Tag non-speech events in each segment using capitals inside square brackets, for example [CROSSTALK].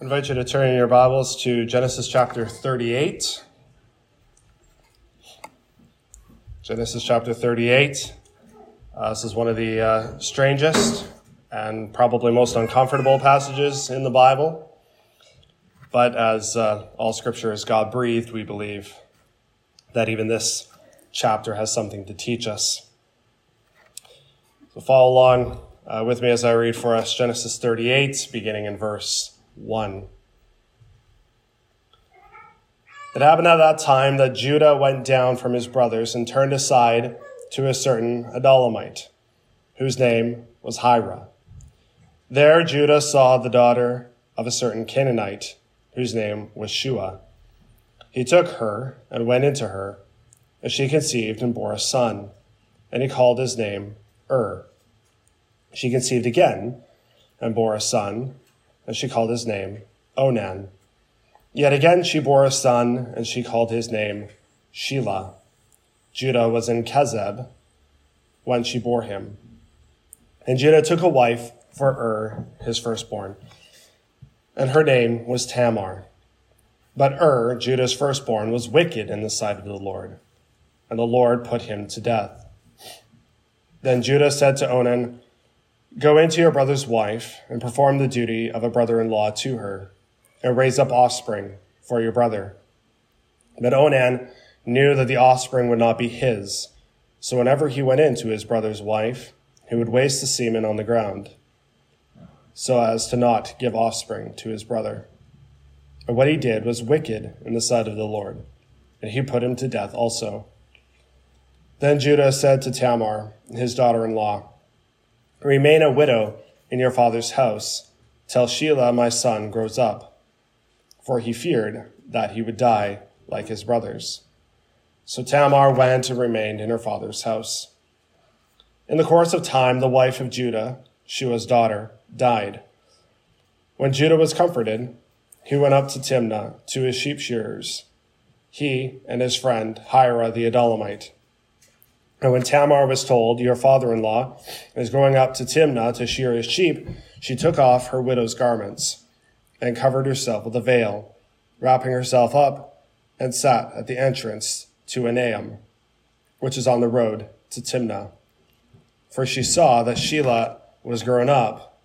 I invite you to turn in your Bibles to Genesis chapter 38. Genesis chapter 38. Uh, this is one of the uh, strangest and probably most uncomfortable passages in the Bible. But as uh, all scripture is God breathed, we believe that even this chapter has something to teach us. So follow along uh, with me as I read for us Genesis 38, beginning in verse 1. It happened at that time that Judah went down from his brothers and turned aside to a certain Adullamite, whose name was Hira. There Judah saw the daughter of a certain Canaanite, whose name was Shua. He took her and went into her, and she conceived and bore a son, and he called his name Ur. She conceived again and bore a son, and she called his name Onan. Yet again she bore a son, and she called his name Shelah. Judah was in Chezib when she bore him. And Judah took a wife for Ur, his firstborn, and her name was Tamar. But Ur, Judah's firstborn, was wicked in the sight of the Lord, and the Lord put him to death. Then Judah said to Onan, Go into your brother's wife and perform the duty of a brother in law to her, and raise up offspring for your brother. But Onan knew that the offspring would not be his, so whenever he went in to his brother's wife, he would waste the semen on the ground, so as to not give offspring to his brother. And what he did was wicked in the sight of the Lord, and he put him to death also. Then Judah said to Tamar, his daughter in law, Remain a widow in your father's house till Shelah my son grows up. For he feared that he would die like his brothers. So Tamar went and remained in her father's house. In the course of time, the wife of Judah, Shua's daughter, died. When Judah was comforted, he went up to Timnah to his sheep shearers, he and his friend Hira the Adullamite. And when Tamar was told, Your father in law is going up to Timnah to shear his sheep, she took off her widow's garments and covered herself with a veil, wrapping herself up, and sat at the entrance to Enaim, which is on the road to Timnah. For she saw that Shelah was grown up,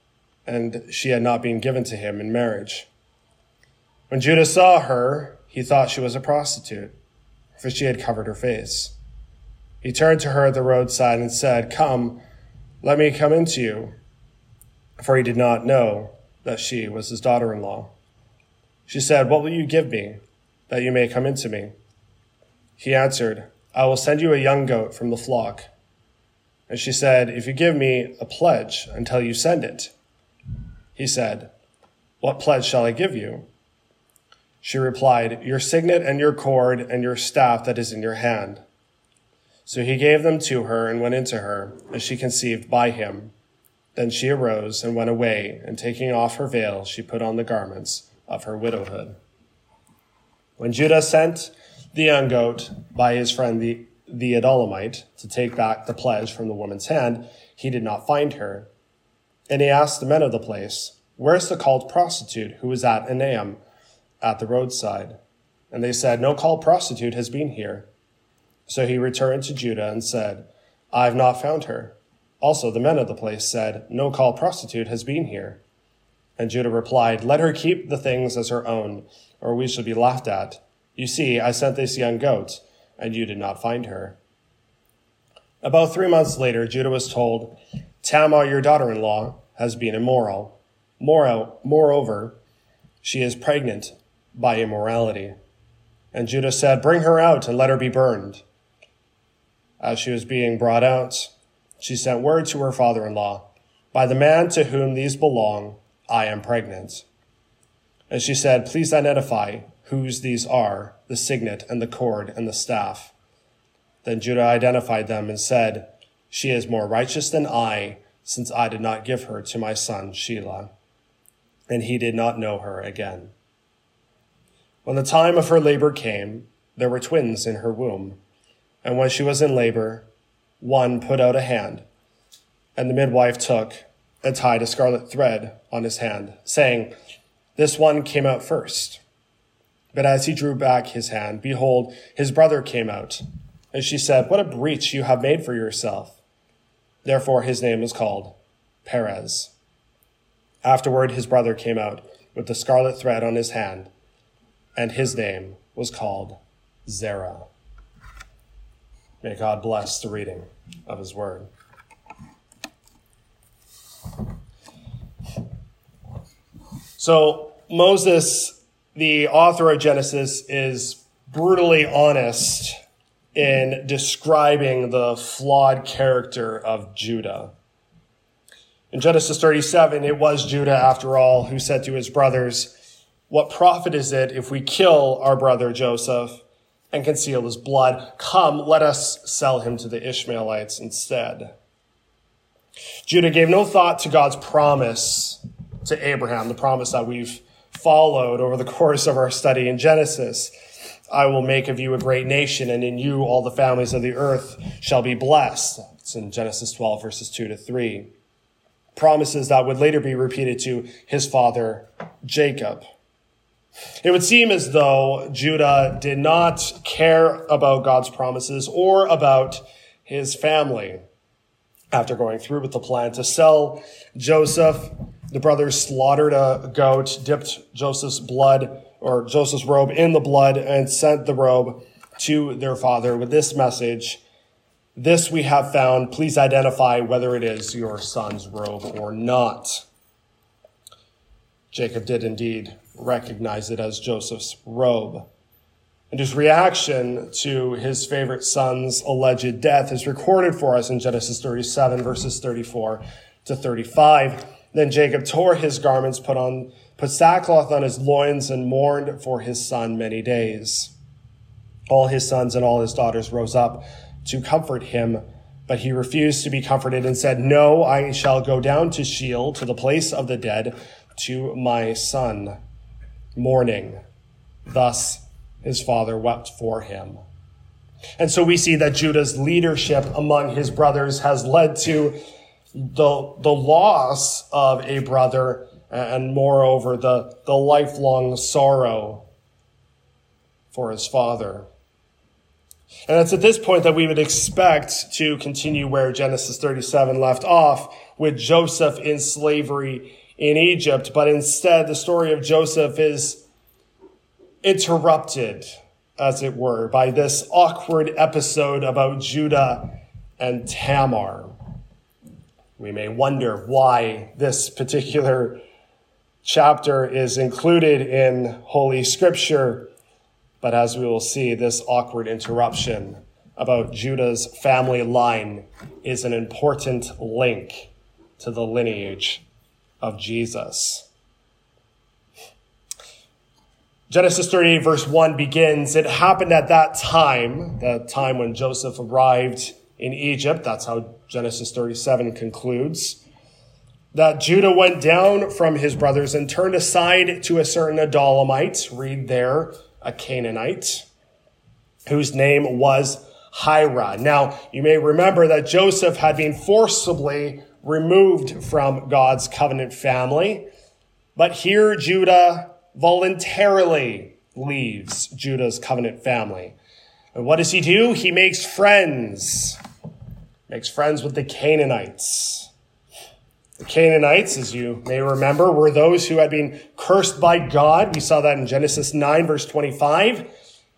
and she had not been given to him in marriage. When Judah saw her, he thought she was a prostitute, for she had covered her face. He turned to her at the roadside and said, Come, let me come into you. For he did not know that she was his daughter in law. She said, What will you give me that you may come into me? He answered, I will send you a young goat from the flock. And she said, If you give me a pledge until you send it. He said, What pledge shall I give you? She replied, Your signet and your cord and your staff that is in your hand. So he gave them to her and went into her, as she conceived by him. Then she arose and went away, and taking off her veil, she put on the garments of her widowhood. When Judah sent the young goat by his friend the, the Adullamite to take back the pledge from the woman's hand, he did not find her. And he asked the men of the place, Where's the cult prostitute who was at Enaim at the roadside? And they said, No cult prostitute has been here. So he returned to Judah and said, I have not found her. Also, the men of the place said, No cult prostitute has been here. And Judah replied, Let her keep the things as her own, or we shall be laughed at. You see, I sent this young goat, and you did not find her. About three months later, Judah was told, Tamar, your daughter in law, has been immoral. Moreover, she is pregnant by immorality. And Judah said, Bring her out and let her be burned. As she was being brought out, she sent word to her father in law, By the man to whom these belong, I am pregnant. And she said, Please identify whose these are, the signet and the cord and the staff. Then Judah identified them and said, She is more righteous than I, since I did not give her to my son Shelah. And he did not know her again. When the time of her labor came, there were twins in her womb. And when she was in labor, one put out a hand, and the midwife took and tied a scarlet thread on his hand, saying, This one came out first. But as he drew back his hand, behold, his brother came out. And she said, What a breach you have made for yourself. Therefore his name was called Perez. Afterward, his brother came out with the scarlet thread on his hand, and his name was called Zerah. May God bless the reading of his word. So, Moses, the author of Genesis, is brutally honest in describing the flawed character of Judah. In Genesis 37, it was Judah, after all, who said to his brothers, What profit is it if we kill our brother Joseph and conceal his blood? Come, let us sell him to the Ishmaelites instead. Judah gave no thought to God's promise to Abraham, the promise that we've followed over the [LAUGHS] course of our study in Genesis. I will make of you a great nation, and in you all the families of the earth shall be blessed. It's in Genesis 12, verses 2 to 3. Promises that would later be repeated to his father, Jacob. It would seem as though Judah did not care about God's promises or about his family. After going through with the plan to sell Joseph, the brothers slaughtered a goat, dipped Joseph's blood or Joseph's robe in the blood and sent the robe to their father with this message. This we have found. Please identify whether it is your son's robe or not. Jacob did indeed recognize it as Joseph's robe. And his reaction to his favorite son's alleged death is recorded for us in Genesis 37, verses 34 to 35. Then Jacob tore his garments, put on, put sackcloth on his loins, and mourned for his son many days. All his sons and all his daughters rose up to comfort him, but he refused to be comforted and said, No, I shall go down to Sheol, to the place of the dead, to my son, mourning. Thus his father wept for him. And so we see that Judah's leadership among his brothers has led to the, the loss of a brother and moreover the, the lifelong sorrow for his father. And it's at this point that we would expect to continue where Genesis 37 left off with Joseph in slavery in Egypt. But instead, the story of Joseph is interrupted, as it were, by this awkward episode about Judah and Tamar. We may wonder why this particular chapter is included in Holy Scripture, but as we will see, this awkward interruption about Judah's family line is an important link to the lineage of Jesus. Genesis 38 verse 1 begins, it happened at that time, the time when Joseph arrived in Egypt. That's how Genesis 37 concludes. That Judah went down from his brothers and turned aside to a certain Adullamite, read there, a Canaanite, whose name was Hira. Now, you may remember that Joseph had been forcibly removed from God's covenant family, but here Judah voluntarily leaves Judah's covenant family. And what does he do? He makes friends makes friends with the Canaanites. The Canaanites, as you may remember, were those who had been cursed by God. We saw that in Genesis 9, verse 25.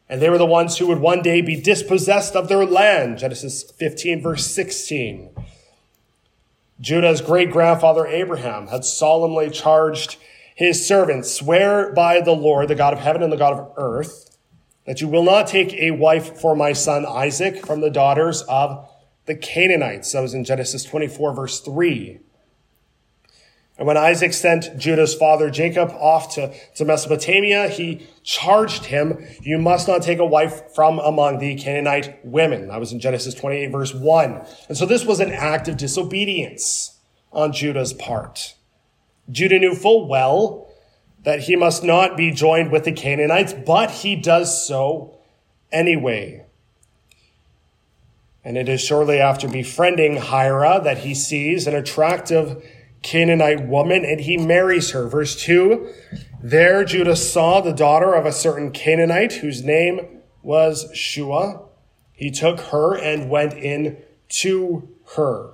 And they were the ones who would one day be dispossessed of their land. Genesis 15, verse 16. Judah's great grandfather Abraham had solemnly charged his servants, swear by the Lord, the God of heaven and the God of earth, that you will not take a wife for my son Isaac from the daughters of the Canaanites. That was in Genesis 24, verse 3. And when Isaac sent Judah's father Jacob off to, to Mesopotamia, he charged him, You must not take a wife from among the Canaanite women. That was in Genesis 28, verse 1. And so this was an act of disobedience on Judah's part. Judah knew full well that he must not be joined with the Canaanites, but he does so anyway. And it is shortly after befriending Hira that he sees an attractive Canaanite woman and he marries her. Verse 2 There Judah saw the daughter of a certain Canaanite whose name was Shua. He took her and went in to her.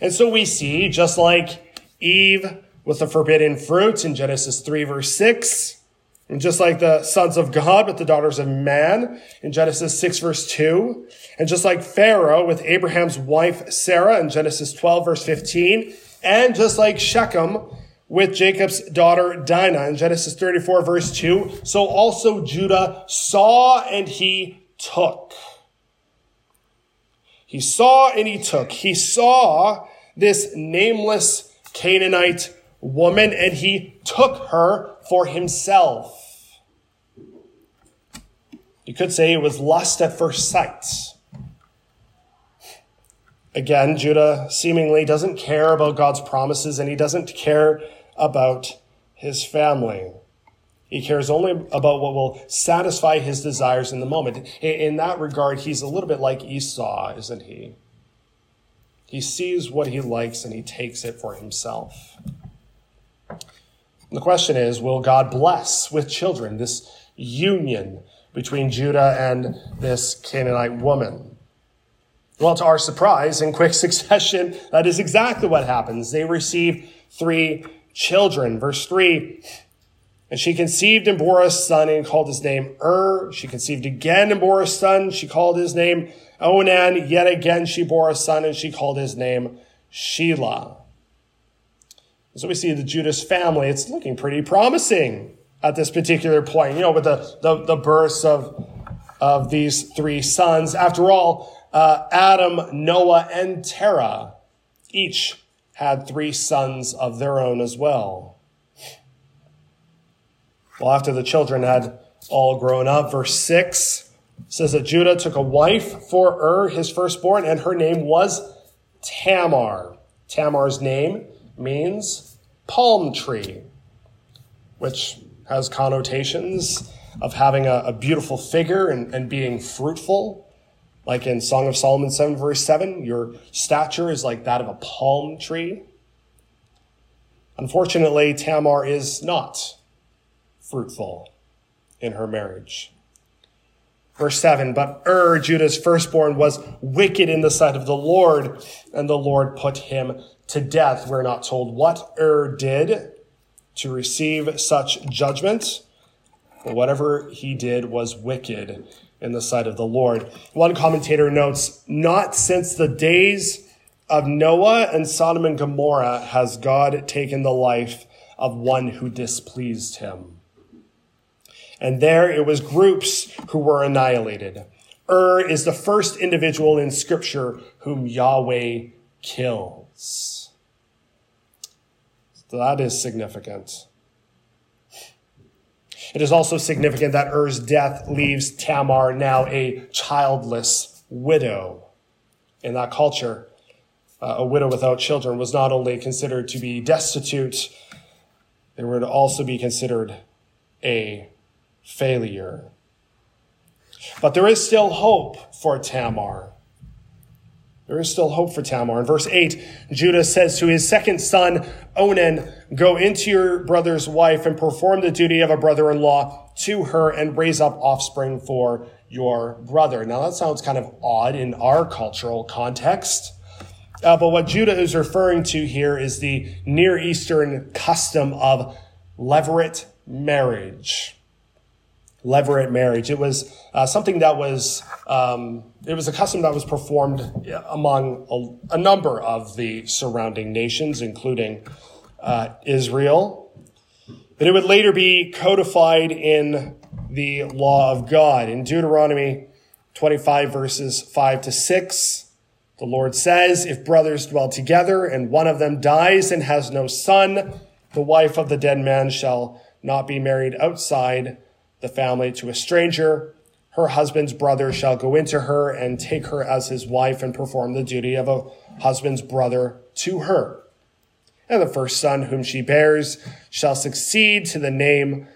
And so we see, just like Eve with the forbidden fruit in Genesis 3 verse 6, and just like the sons of God with the daughters of man in Genesis 6 verse 2, and just like Pharaoh with Abraham's wife Sarah in Genesis 12 verse 15, and just like Shechem with Jacob's daughter Dinah in Genesis 34 verse 2, so also Judah saw and he took. He saw and he took. He saw this nameless Canaanite woman and he took her for himself. You could say it was lust at first sight. Again, Judah seemingly doesn't care about God's promises and he doesn't care about his family. He cares only about what will satisfy his desires in the moment. In that regard, he's a little bit like Esau, isn't he? He sees what he likes and he takes it for himself. The question is will God bless with children this union between Judah and this Canaanite woman? Well, to our surprise, in quick [LAUGHS] succession, that is exactly what happens. They receive three children. Verse 3 And she conceived and bore a son and called his name Ur. She conceived again and bore a son. She called his name Onan. Yet again she bore a son and she called his name Shelah. So we see the Judah's family, it's looking pretty promising at this particular point, you know, with the, the, the births of, of these three sons. After all, uh, Adam, Noah, and Terah each had three sons of their own as well. Well, after the children had all grown up, verse 6 says that Judah took a wife for Ur, his firstborn, and her name was Tamar. Tamar's name means palm tree, which has connotations of having a, a beautiful figure and, and being fruitful. Like in Song of Solomon 7, verse 7, your stature is like that of a palm tree. Unfortunately, Tamar is not fruitful in her marriage. Verse 7 But Ur, Judah's firstborn, was wicked in the sight of the Lord, and the Lord put him to death. We're not told what Ur did to receive such judgment, but whatever he did was wicked in the sight of the Lord. One commentator notes, not since the days of Noah and Sodom and Gomorrah has God taken the life of one who displeased him. And there it was groups who were annihilated. Ur is the first individual in scripture whom Yahweh kills. So that is significant. It is also significant that Er's death leaves Tamar now a childless widow. In that culture, uh, a widow without children was not only considered to be destitute, they were to also be considered a failure. But there is still hope for Tamar. There is still hope for Tamar. In verse 8, Judah says to his second son, Onan, Go into your brother's wife and perform the duty of a brother in law to her and raise up offspring for your brother. Now, that sounds kind of odd in our cultural context. Uh, but what Judah is referring to here is the Near Eastern custom of levirate marriage levirate marriage. It was uh, something that was, um, it was a custom that was performed among a, a number of the surrounding nations, including uh, Israel. But it would later be codified in the law of God. In Deuteronomy 25 verses 5 to 6, the Lord says, If brothers dwell together and one of them dies and has no son, the wife of the dead man shall not be married outside the family to a stranger. Her husband's brother shall go into her and take her as his wife and perform the duty of a husband's brother to her. And the first son whom she bears shall succeed to the name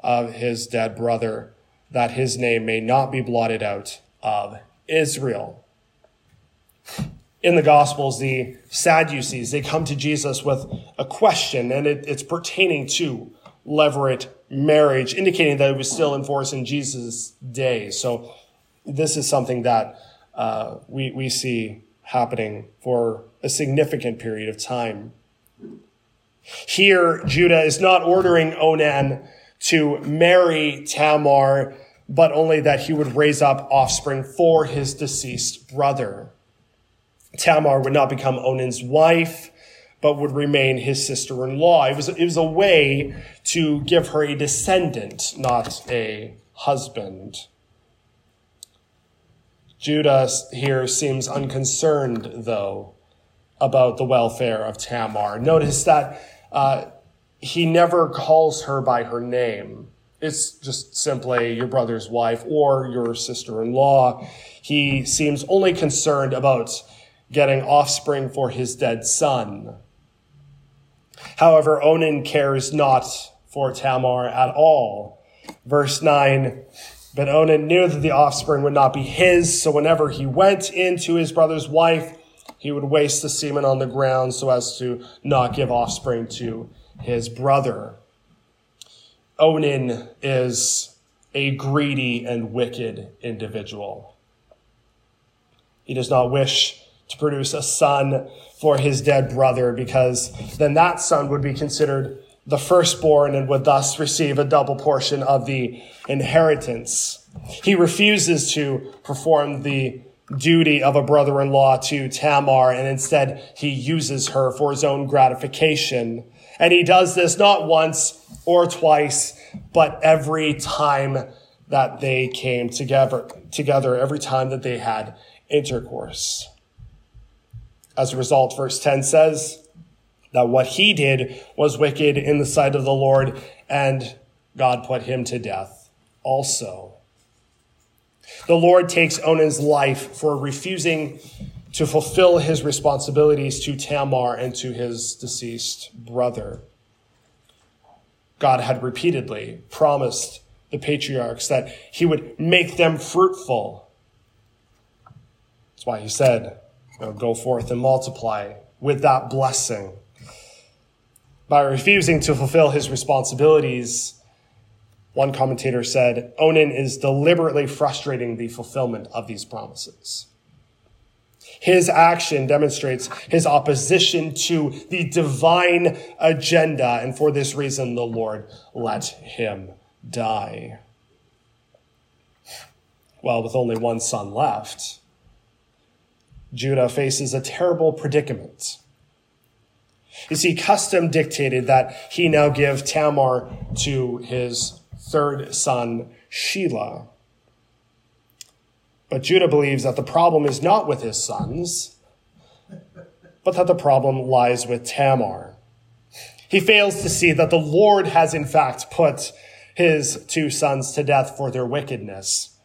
of his dead brother, that his name may not be blotted out of Israel. In the Gospels, the Sadducees, they come to Jesus with a question, and it, it's pertaining to levirate marriage, indicating that it was still in force in Jesus' day. So this is something that uh, we, we see happening for a significant period of time. Here, Judah is not ordering Onan to marry Tamar, but only that he would raise up offspring for his deceased brother. Tamar would not become Onan's wife, but would remain his sister-in-law. It was, it was a way to give her a descendant, not a husband. Judah here seems unconcerned, though, about the welfare of Tamar. Notice that uh, he never calls her by her name. It's just simply your brother's wife or your sister in law. He seems only concerned about getting offspring for his dead son. However, Onan cares not for Tamar at all. Verse 9 But Onan knew that the offspring would not be his, so whenever he went into his brother's wife, he would waste the semen on the ground so as to not give offspring to his brother. Onan is a greedy and wicked individual. He does not wish to produce a son for his dead brother because then that son would be considered the firstborn and would thus receive a double portion of the inheritance. He refuses to perform the duty of a brother-in-law to Tamar and instead he uses her for his own gratification. And he does this not once or twice, but every time that they came together, together every time that they had intercourse. As a result, verse 10 says that what he did was wicked in the sight of the Lord, and God put him to death also. The Lord takes Onan's life for refusing to fulfill his responsibilities to Tamar and to his deceased brother. God had repeatedly promised the patriarchs that he would make them fruitful. That's why he said, you know, go forth and multiply with that blessing. By refusing to fulfill his responsibilities, one commentator said, Onan is deliberately frustrating the fulfillment of these promises. His action demonstrates his opposition to the divine agenda, and for this reason, the Lord let him die. Well, with only one son left, Judah faces a terrible predicament. You see, custom dictated that he now give Tamar to his third son, Shelah. But Judah believes that the problem is not with his sons, but that the problem lies with Tamar. He fails to see that the Lord has in fact put his two sons to death for their wickedness.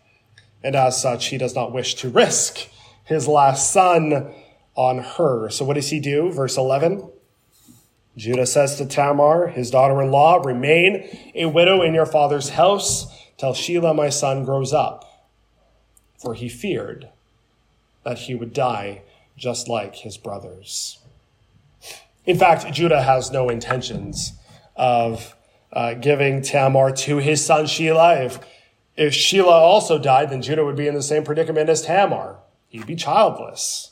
And as such, he does not wish to risk his last son on her. So what does he do? Verse 11. Judah says to Tamar, his daughter-in-law, remain a widow in your father's house till Shelah, my son, grows up. For he feared that he would die just like his brothers. In fact, Judah has no intentions of uh, giving Tamar to his son Shelah. If, if Shelah also died, then Judah would be in the same predicament as Tamar he'd be childless.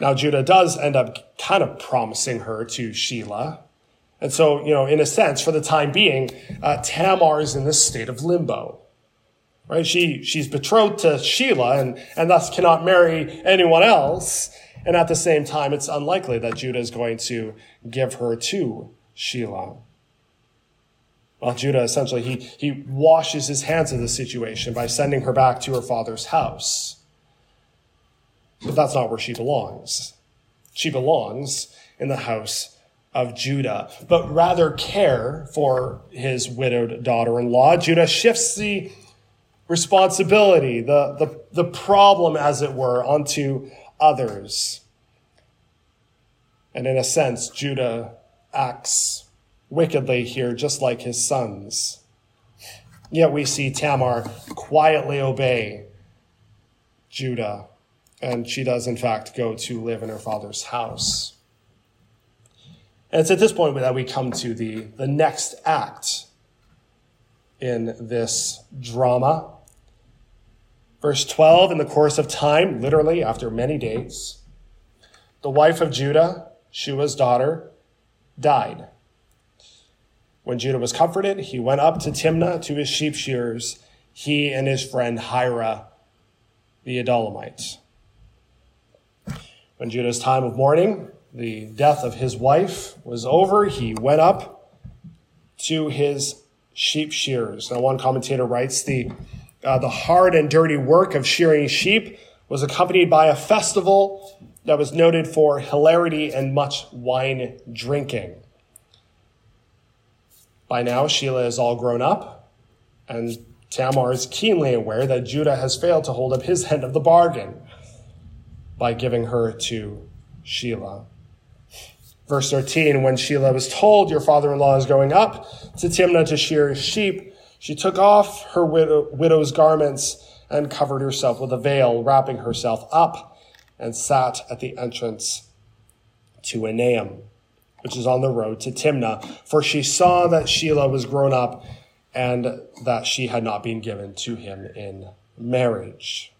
Now, Judah does end up kind of promising her to Shelah. And so, you know, in a sense, for the time being, uh, Tamar is in this state of limbo. Right? She, she's betrothed to Shelah and, and thus cannot marry anyone else. And at the same time, it's unlikely that Judah is going to give her to Shelah. Well, Judah essentially, he, he washes his hands of the situation by sending her back to her father's house. But that's not where she belongs. She belongs in the house of Judah, but rather care for his widowed daughter-in-law. Judah shifts the responsibility, the, the, the problem, as it were, onto others. And in a sense, Judah acts wickedly here, just like his sons. Yet we see Tamar quietly obey Judah, and she does, in fact, go to live in her father's house. And it's at this point that we come to the, the next act in this drama. Verse 12, in the course of time, literally after many days, the wife of Judah, Shua's daughter, died. When Judah was comforted, he went up to Timnah to his sheep shearers, he and his friend Hira, the Adullamite. When Judah's time of mourning, the death of his wife was over, he went up to his sheep shearers. Now, one commentator writes the, uh, the hard and dirty work of shearing sheep was accompanied by a festival that was noted for hilarity and much wine drinking. By now, Shelah is all grown up, and Tamar is keenly aware that Judah has failed to hold up his end of the bargain by giving her to Shelah. Verse 13, when Shelah was told, Your father in law is going up to Timnah to shear his sheep, she took off her widow, widow's garments and covered herself with a veil, wrapping herself up, and sat at the entrance to Enaim which is on the road to Timnah, for she saw that Shelah was grown up and that she had not been given to him in marriage.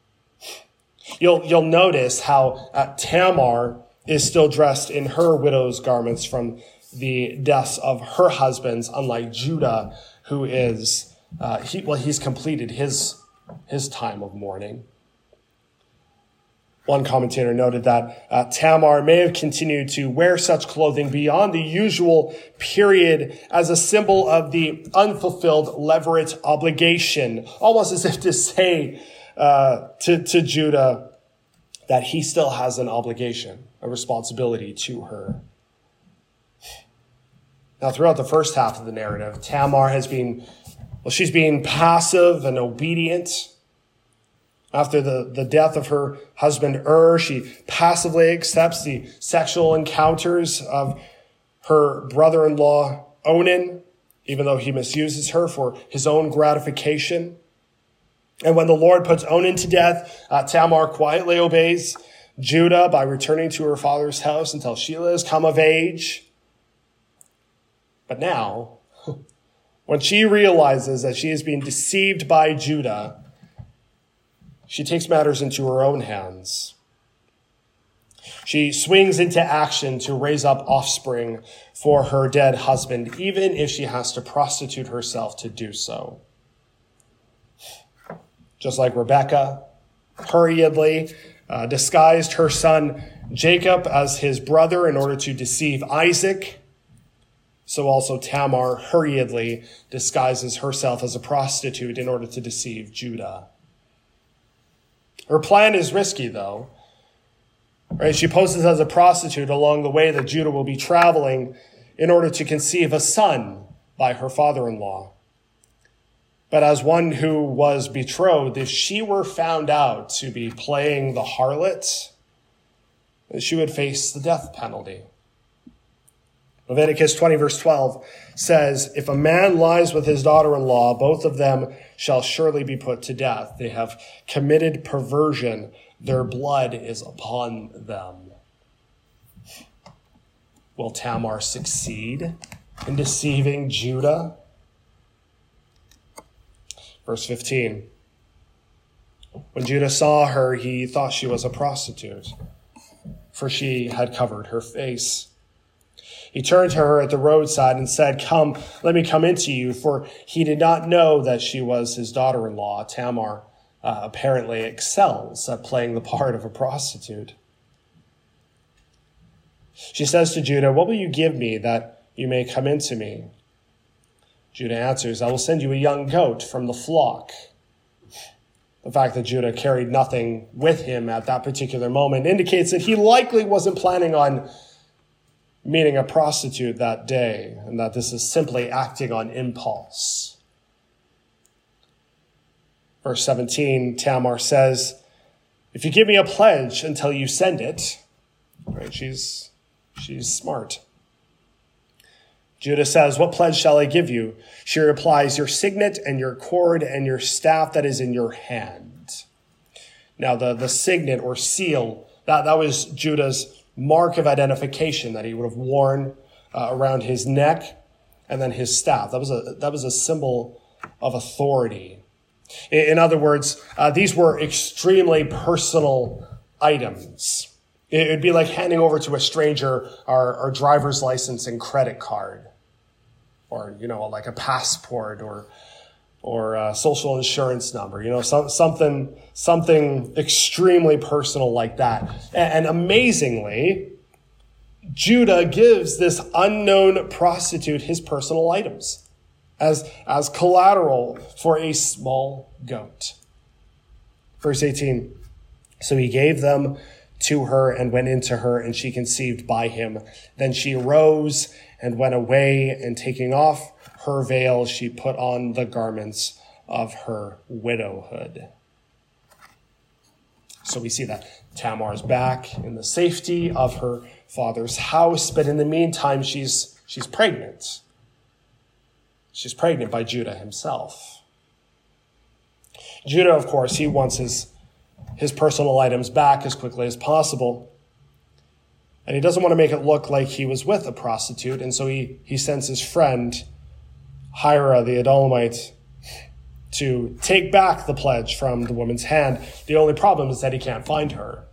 You'll, you'll notice how uh, Tamar is still dressed in her widow's garments from the deaths of her husbands, unlike Judah, who is, uh, he, well, he's completed his, his time of mourning. One commentator noted that uh, Tamar may have continued to wear such clothing beyond the usual period as a symbol of the unfulfilled levirate obligation, almost as if to say uh, to, to Judah that he still has an obligation, a responsibility to her. Now, throughout the first half of the narrative, Tamar has been, well, she's being passive and obedient after the, the death of her husband Ur, she passively accepts the sexual encounters of her brother-in-law Onan, even though he misuses her for his own gratification. And when the Lord puts Onan to death, uh, Tamar quietly obeys Judah by returning to her father's house until Shelah has come of age. But now, [LAUGHS] when she realizes that she is being deceived by Judah, she takes matters into her own hands. She swings into action to raise up offspring for her dead husband, even if she has to prostitute herself to do so. Just like Rebecca hurriedly uh, disguised her son Jacob as his brother in order to deceive Isaac, so also Tamar hurriedly disguises herself as a prostitute in order to deceive Judah. Her plan is risky, though. Right? She poses as a prostitute along the way that Judah will be traveling in order to conceive a son by her father in law. But as one who was betrothed, if she were found out to be playing the harlot, she would face the death penalty. Leviticus 20, verse 12 says, If a man lies with his daughter in law, both of them shall surely be put to death. They have committed perversion. Their blood is upon them. Will Tamar succeed in deceiving Judah? Verse 15. When Judah saw her, he thought she was a prostitute, for she had covered her face. He turned to her at the roadside and said, Come, let me come into you, for he did not know that she was his daughter in law. Tamar uh, apparently excels at playing the part of a prostitute. She says to Judah, What will you give me that you may come into me? Judah answers, I will send you a young goat from the flock. The fact that Judah carried nothing with him at that particular moment indicates that he likely wasn't planning on meeting a prostitute that day, and that this is simply acting on impulse. Verse 17, Tamar says, If you give me a pledge until you send it, right, she's, she's smart. Judah says, What pledge shall I give you? She replies, Your signet and your cord and your staff that is in your hand. Now, the, the signet or seal, that, that was Judah's mark of identification that he would have worn uh, around his neck and then his staff. That was a, that was a symbol of authority. In, in other words, uh, these were extremely personal items. It would be like handing over to a stranger our, our driver's license and credit card, or, you know, like a passport or, or a social insurance number, you know, so, something, something extremely personal like that. And, and amazingly, Judah gives this unknown prostitute his personal items as, as collateral for a small goat. Verse 18 So he gave them to her and went into her, and she conceived by him. Then she arose and went away, and taking off her veil, she put on the garments of her widowhood. So we see that Tamar is back in the safety of her father's house, but in the meantime, she's, she's pregnant. She's pregnant by Judah himself. Judah, of course, he wants his, his personal items back as quickly as possible. And he doesn't want to make it look like he was with a prostitute, and so he, he sends his friend, Hira the Adullamite, to take back the pledge from the woman's hand. The only problem is that he can't find her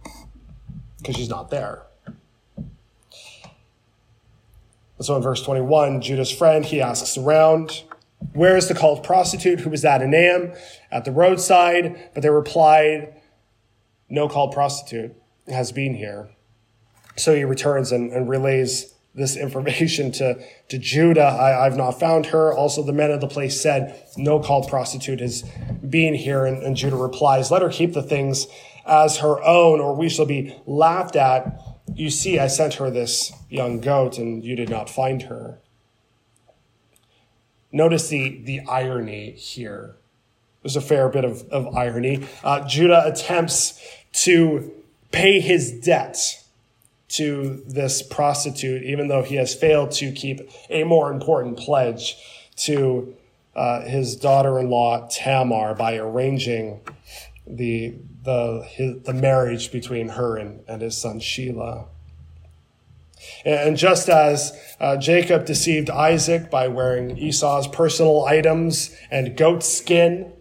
because she's not there. So in verse 21, Judah's friend, he asks around, where is the cult prostitute who was at Enaim at the roadside? But they replied, no cult prostitute has been here. So he returns and, and relays this information to, to Judah. I, have not found her. Also, the men of the place said, No cult prostitute is being here. And, and Judah replies, Let her keep the things as her own, or we shall be laughed at. You see, I sent her this young goat, and you did not find her. Notice the, the irony here. There's a fair bit of, of irony. Uh, Judah attempts to pay his debt to this prostitute, even though he has failed to keep a more important pledge to uh, his daughter-in-law Tamar by arranging the the his, the marriage between her and, and his son Shelah. And just as uh, Jacob deceived Isaac by wearing Esau's personal items and goat skin,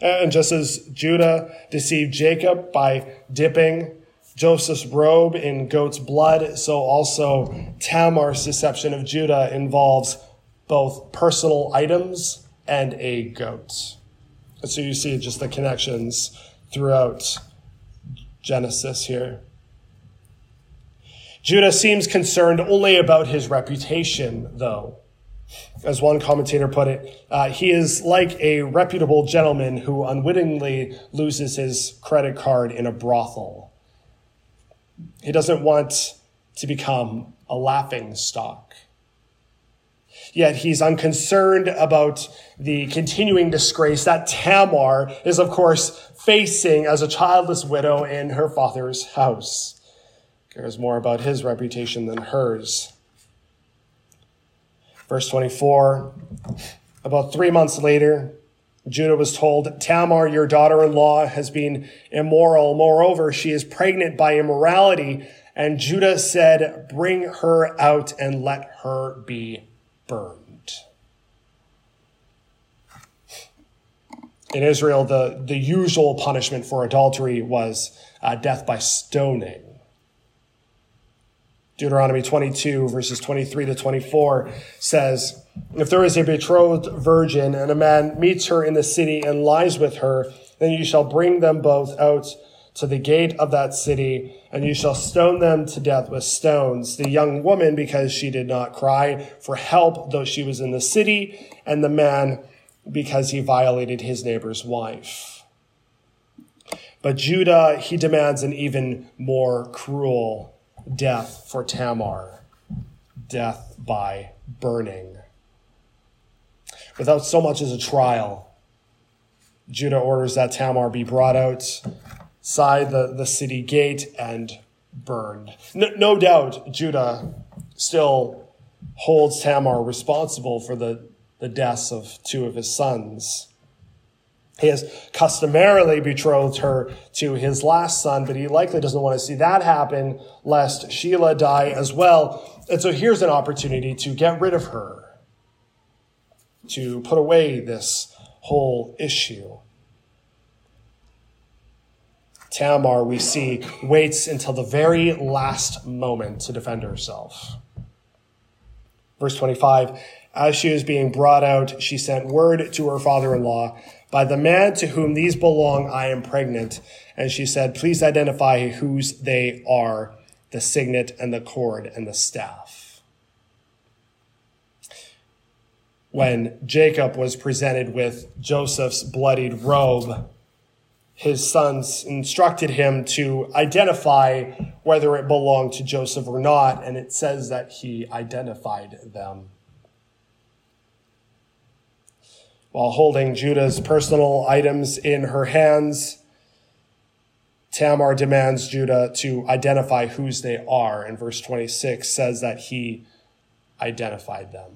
and just as Judah deceived Jacob by dipping Joseph's robe in goat's blood, so also Tamar's deception of Judah involves both personal items and a goat. And so you see just the connections throughout Genesis here. Judah seems concerned only about his reputation, though. As one commentator put it, uh, he is like a reputable gentleman who unwittingly loses his credit card in a brothel. He doesn't want to become a laughing stock. Yet he's unconcerned about the continuing disgrace that Tamar is, of course, facing as a childless widow in her father's house. Cares more about his reputation than hers. Verse 24 About three months later, Judah was told, Tamar, your daughter in law, has been immoral. Moreover, she is pregnant by immorality. And Judah said, Bring her out and let her be burned. In Israel, the, the usual punishment for adultery was uh, death by stoning. Deuteronomy 22, verses 23 to 24 says, If there is a betrothed virgin and a man meets her in the city and lies with her, then you shall bring them both out to the gate of that city, and you shall stone them to death with stones. The young woman, because she did not cry for help, though she was in the city, and the man, because he violated his neighbor's wife. But Judah, he demands an even more cruel death for Tamar, death by burning. Without so much as a trial, Judah orders that Tamar be brought outside the, the city gate and burned. No, no doubt Judah still holds Tamar responsible for the, the deaths of two of his sons. He has customarily betrothed her to his last son, but he likely doesn't want to see that happen lest Shelah die as well. And so here's an opportunity to get rid of her, to put away this whole issue. Tamar, we see, waits until the very last moment to defend herself. Verse 25 As she was being brought out, she sent word to her father in law, By the man to whom these belong, I am pregnant. And she said, Please identify whose they are the signet and the cord and the staff. When Jacob was presented with Joseph's bloodied robe, his sons instructed him to identify whether it belonged to Joseph or not, and it says that he identified them. While holding Judah's personal items in her hands, Tamar demands Judah to identify whose they are, and verse 26 says that he identified them.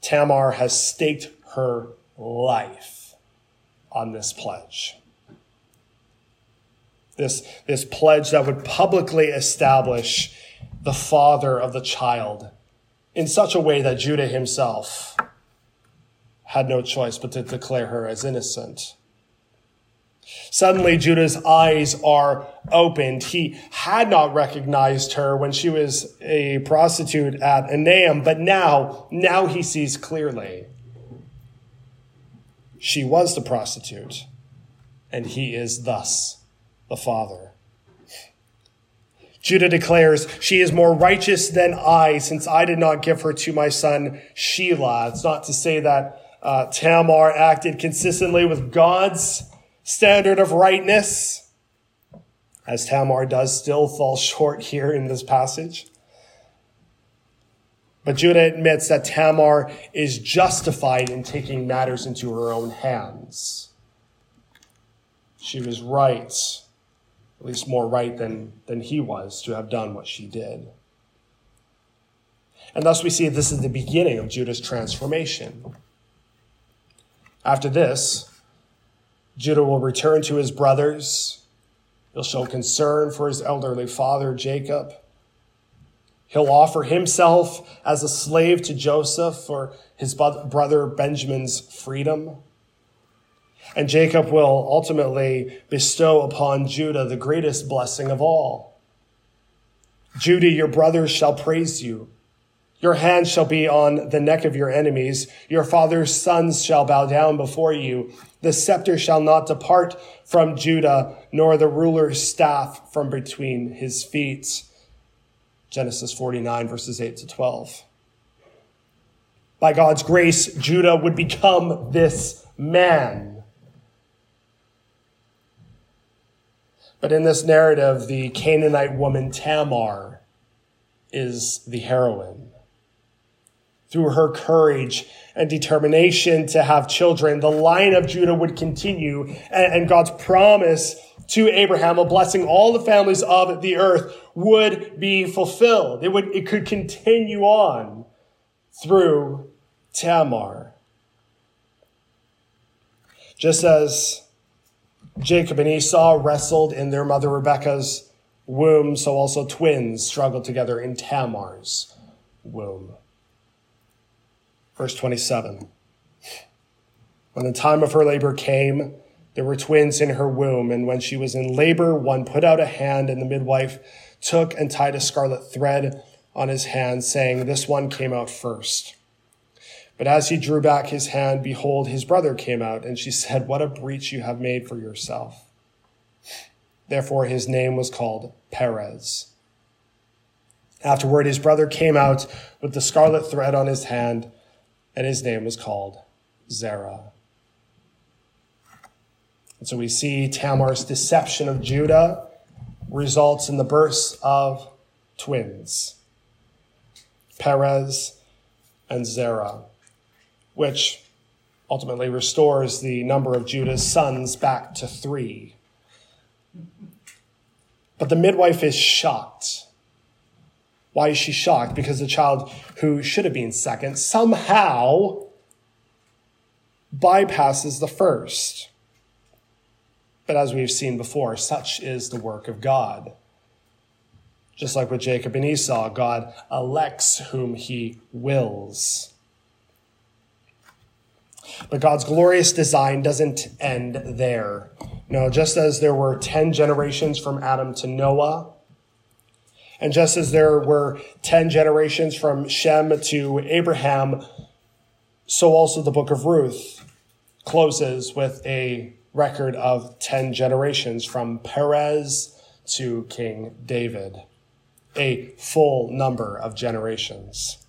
Tamar has staked her life on this pledge. This, this pledge that would publicly establish the father of the child in such a way that Judah himself had no choice but to declare her as innocent. Suddenly, Judah's eyes are opened. He had not recognized her when she was a prostitute at Enaim, but now, now he sees clearly she was the prostitute, and he is thus the father. Judah declares, She is more righteous than I, since I did not give her to my son Shelah. It's not to say that uh, Tamar acted consistently with God's standard of rightness, as Tamar does still fall [LAUGHS] short here in this passage. But Judah admits that Tamar is justified in taking matters into her own hands. She was right, at least more right than, than he was, to have done what she did. And thus we see this is the beginning of Judah's transformation. After this, Judah will return to his brothers. He'll show concern for his elderly father, Jacob. He'll offer himself as a slave to Joseph for his brother Benjamin's freedom. And Jacob will ultimately bestow upon Judah the greatest blessing of all. Judah, your brothers shall praise you. Your hand shall be on the neck of your enemies. Your father's sons shall bow down before you. The scepter shall not depart from Judah, nor the ruler's staff from between his feet. Genesis 49, verses 8 to 12. By God's grace, Judah would become this man. But in this narrative, the Canaanite woman Tamar is the heroine. Through her courage and determination to have children, the line of Judah would continue, and God's promise to Abraham, a blessing all the families of the earth would be fulfilled. It would, it could continue on through Tamar. Just as Jacob and Esau wrestled in their mother Rebekah's womb, so also twins struggled together in Tamar's womb. Verse 27. When the time of her labor came, there were twins in her womb, and when she was in labor, one put out a hand, and the midwife took and tied a scarlet thread on his hand, saying, This one came out first. But as he drew back his hand, behold, his brother came out, and she said, What a breach you have made for yourself. Therefore his name was called Perez. Afterward, his brother came out with the scarlet thread on his hand, and his name was called Zerah. And so we see Tamar's deception of Judah results in the birth of twins, Perez and Zerah, which ultimately restores the number of Judah's sons back to three. But the midwife is shocked. Why is she shocked? Because the child who should have been second somehow bypasses the first. But as we've seen before, such is the work of God. Just like with Jacob and Esau, God elects whom he wills. But God's glorious design doesn't end there. No, just as there were 10 generations from Adam to Noah, and just as there were 10 generations from Shem to Abraham, so also the book of Ruth closes with a record of 10 generations from Perez to King David, a full number of generations.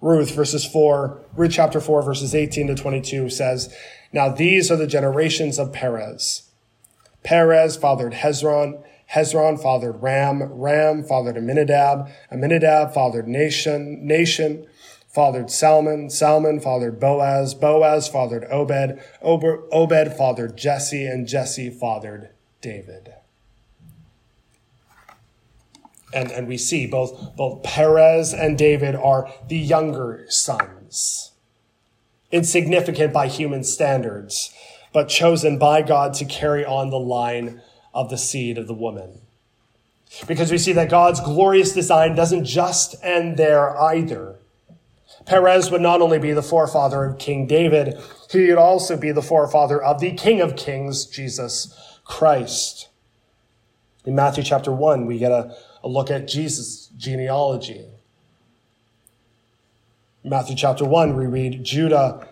Ruth verses 4, Ruth chapter 4 verses 18 to 22 says, Now these are the generations of Perez. Perez fathered Hezron, Hezron fathered Ram, Ram fathered Amminadab, Amminadab fathered Nahshon, Nahshon fathered Salmon, Salmon fathered Boaz, Boaz fathered Obed, Obed fathered Jesse, and Jesse fathered David. And, and we see both, both Perez and David are the younger sons, insignificant by human standards, but chosen by God to carry on the line of the seed of the woman. Because we see that God's glorious design doesn't just end there either. Perez would not only be the forefather of King David, he would also be the forefather of the King of Kings, Jesus Christ. In Matthew chapter 1, we get a, a look at Jesus' genealogy. Matthew chapter 1, we read Judah,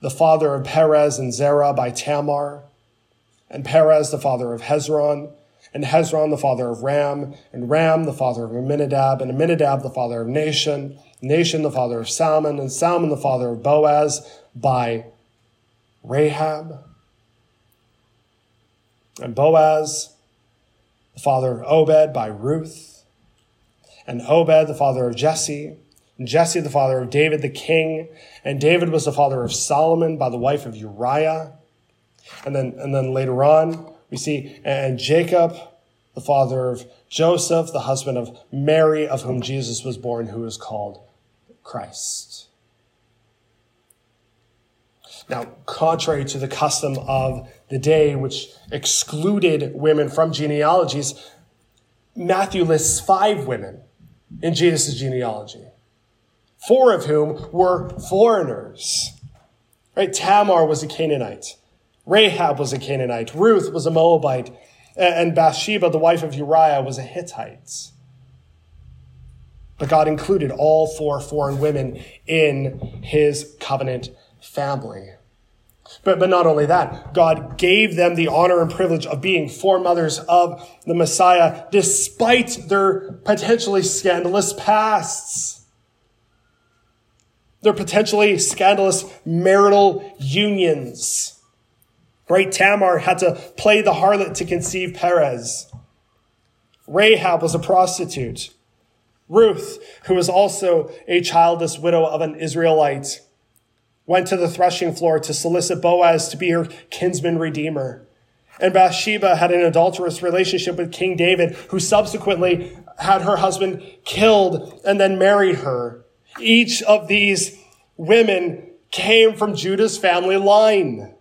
the father of Perez and Zerah by Tamar, and Perez, the father of Hezron, and Hezron, the father of Ram, and Ram, the father of Amminadab, and Amminadab, the father of Nahshon, Nahshon, the father of Salmon, and Salmon, the father of Boaz by Rahab, and Boaz, the father of Obed by Ruth, and Obed, the father of Jesse, and Jesse, the father of David the king, and David was the father of Solomon by the wife of Uriah. And then, and then later on, we see, and Jacob, the father of Joseph, the husband of Mary, of whom Jesus was born, who is called Christ. Now, contrary to the custom of the day, which excluded women from genealogies, Matthew lists five women in Jesus' genealogy, four of whom were foreigners. Right? Tamar was a Canaanite. Rahab was a Canaanite. Ruth was a Moabite. And Bathsheba, the wife of Uriah, was a Hittite. But God included all four foreign women in his covenant family. But, but not only that, God gave them the honor and privilege of being foremothers of the Messiah despite their potentially scandalous pasts. Their potentially scandalous marital unions. Right? Tamar had to play the harlot to conceive Perez. Rahab was a prostitute. Ruth, who was also a childless widow of an Israelite, went to the threshing floor to solicit Boaz to be her kinsman redeemer. And Bathsheba had an adulterous relationship with King David, who subsequently had her husband killed and then married her. Each of these women came from Judah's family line.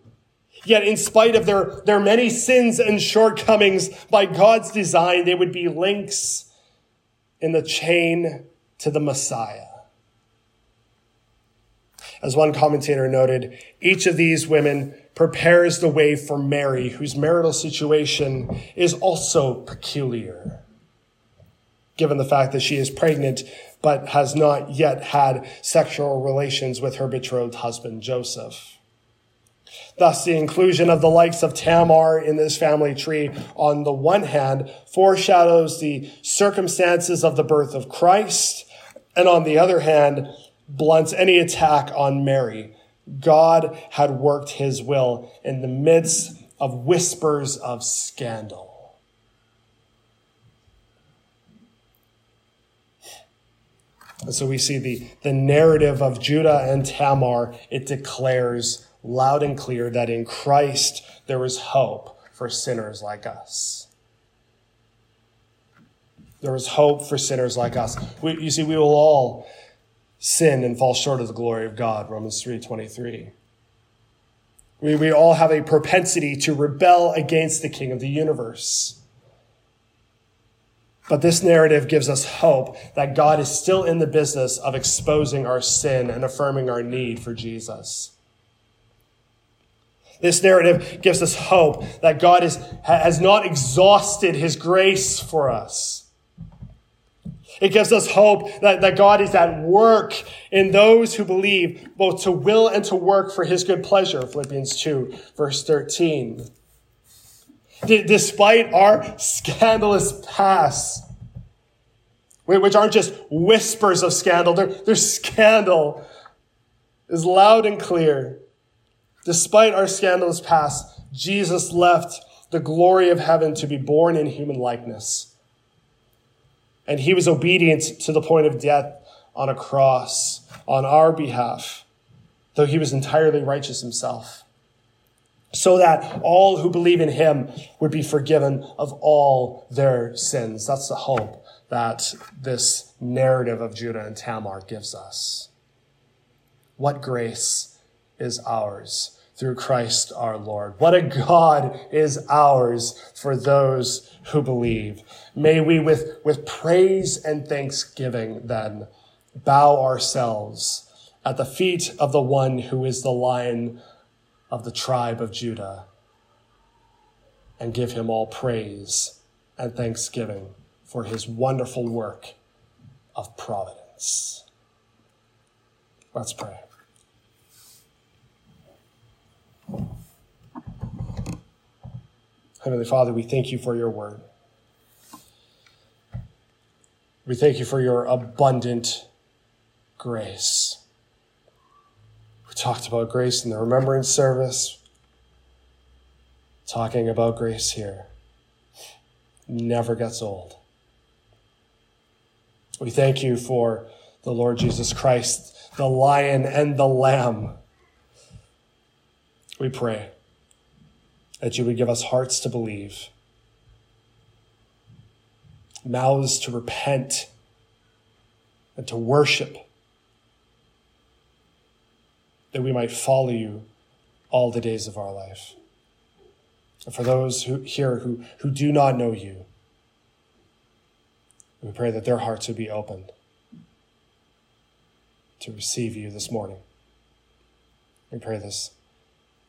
Yet in spite of their, their many sins and shortcomings, by God's design, they would be links in the chain to the Messiah. As one commentator noted, each of these women prepares the way for Mary, whose marital situation is also peculiar, given the fact that she is pregnant but has not yet had sexual relations with her betrothed husband, Joseph. Thus, the inclusion of the likes of Tamar in this family tree, on the one hand, foreshadows the circumstances of the birth of Christ, and on the other hand, blunts any attack on Mary. God had worked his will in the midst of whispers of scandal. And so we see the, the narrative of Judah and Tamar, it declares loud and clear that in Christ there is hope for sinners like us. There is hope for sinners like us. We, you see, we will all sin and fall short of the glory of God, Romans 3.23. We, we all have a propensity to rebel against the King of the universe. But this narrative gives us hope that God is still in the business of exposing our sin and affirming our need for Jesus. This narrative gives us hope that God is, has not exhausted his grace for us. It gives us hope that, that God is at work in those who believe, both to will and to work for his good pleasure. Philippians 2, verse 13. D- despite our scandalous past, which aren't just whispers of scandal, their, their scandal is loud and clear. Despite our scandalous past, Jesus left the glory of heaven to be born in human likeness and he was obedient to the point of death on a cross on our behalf, though he was entirely righteous himself, so that all who believe in him would be forgiven of all their sins. That's the hope that this narrative of Judah and Tamar gives us. What grace is ours through Christ our Lord. What a God is ours for those who believe. May we with, with praise and thanksgiving then bow ourselves at the feet of the one who is the lion of the tribe of Judah and give him all praise and thanksgiving for his wonderful work of providence. Let's pray. Heavenly Father, we thank you for your word. We thank you for your abundant grace. We talked about grace in the remembrance service, talking about grace here. Never gets old. We thank you for the Lord Jesus Christ, the lion and the lamb. We pray that you would give us hearts to believe, mouths to repent, and to worship, that we might follow you all the days of our life. And for those who, here who, who do not know you, we pray that their hearts would be opened to receive you this morning. We pray this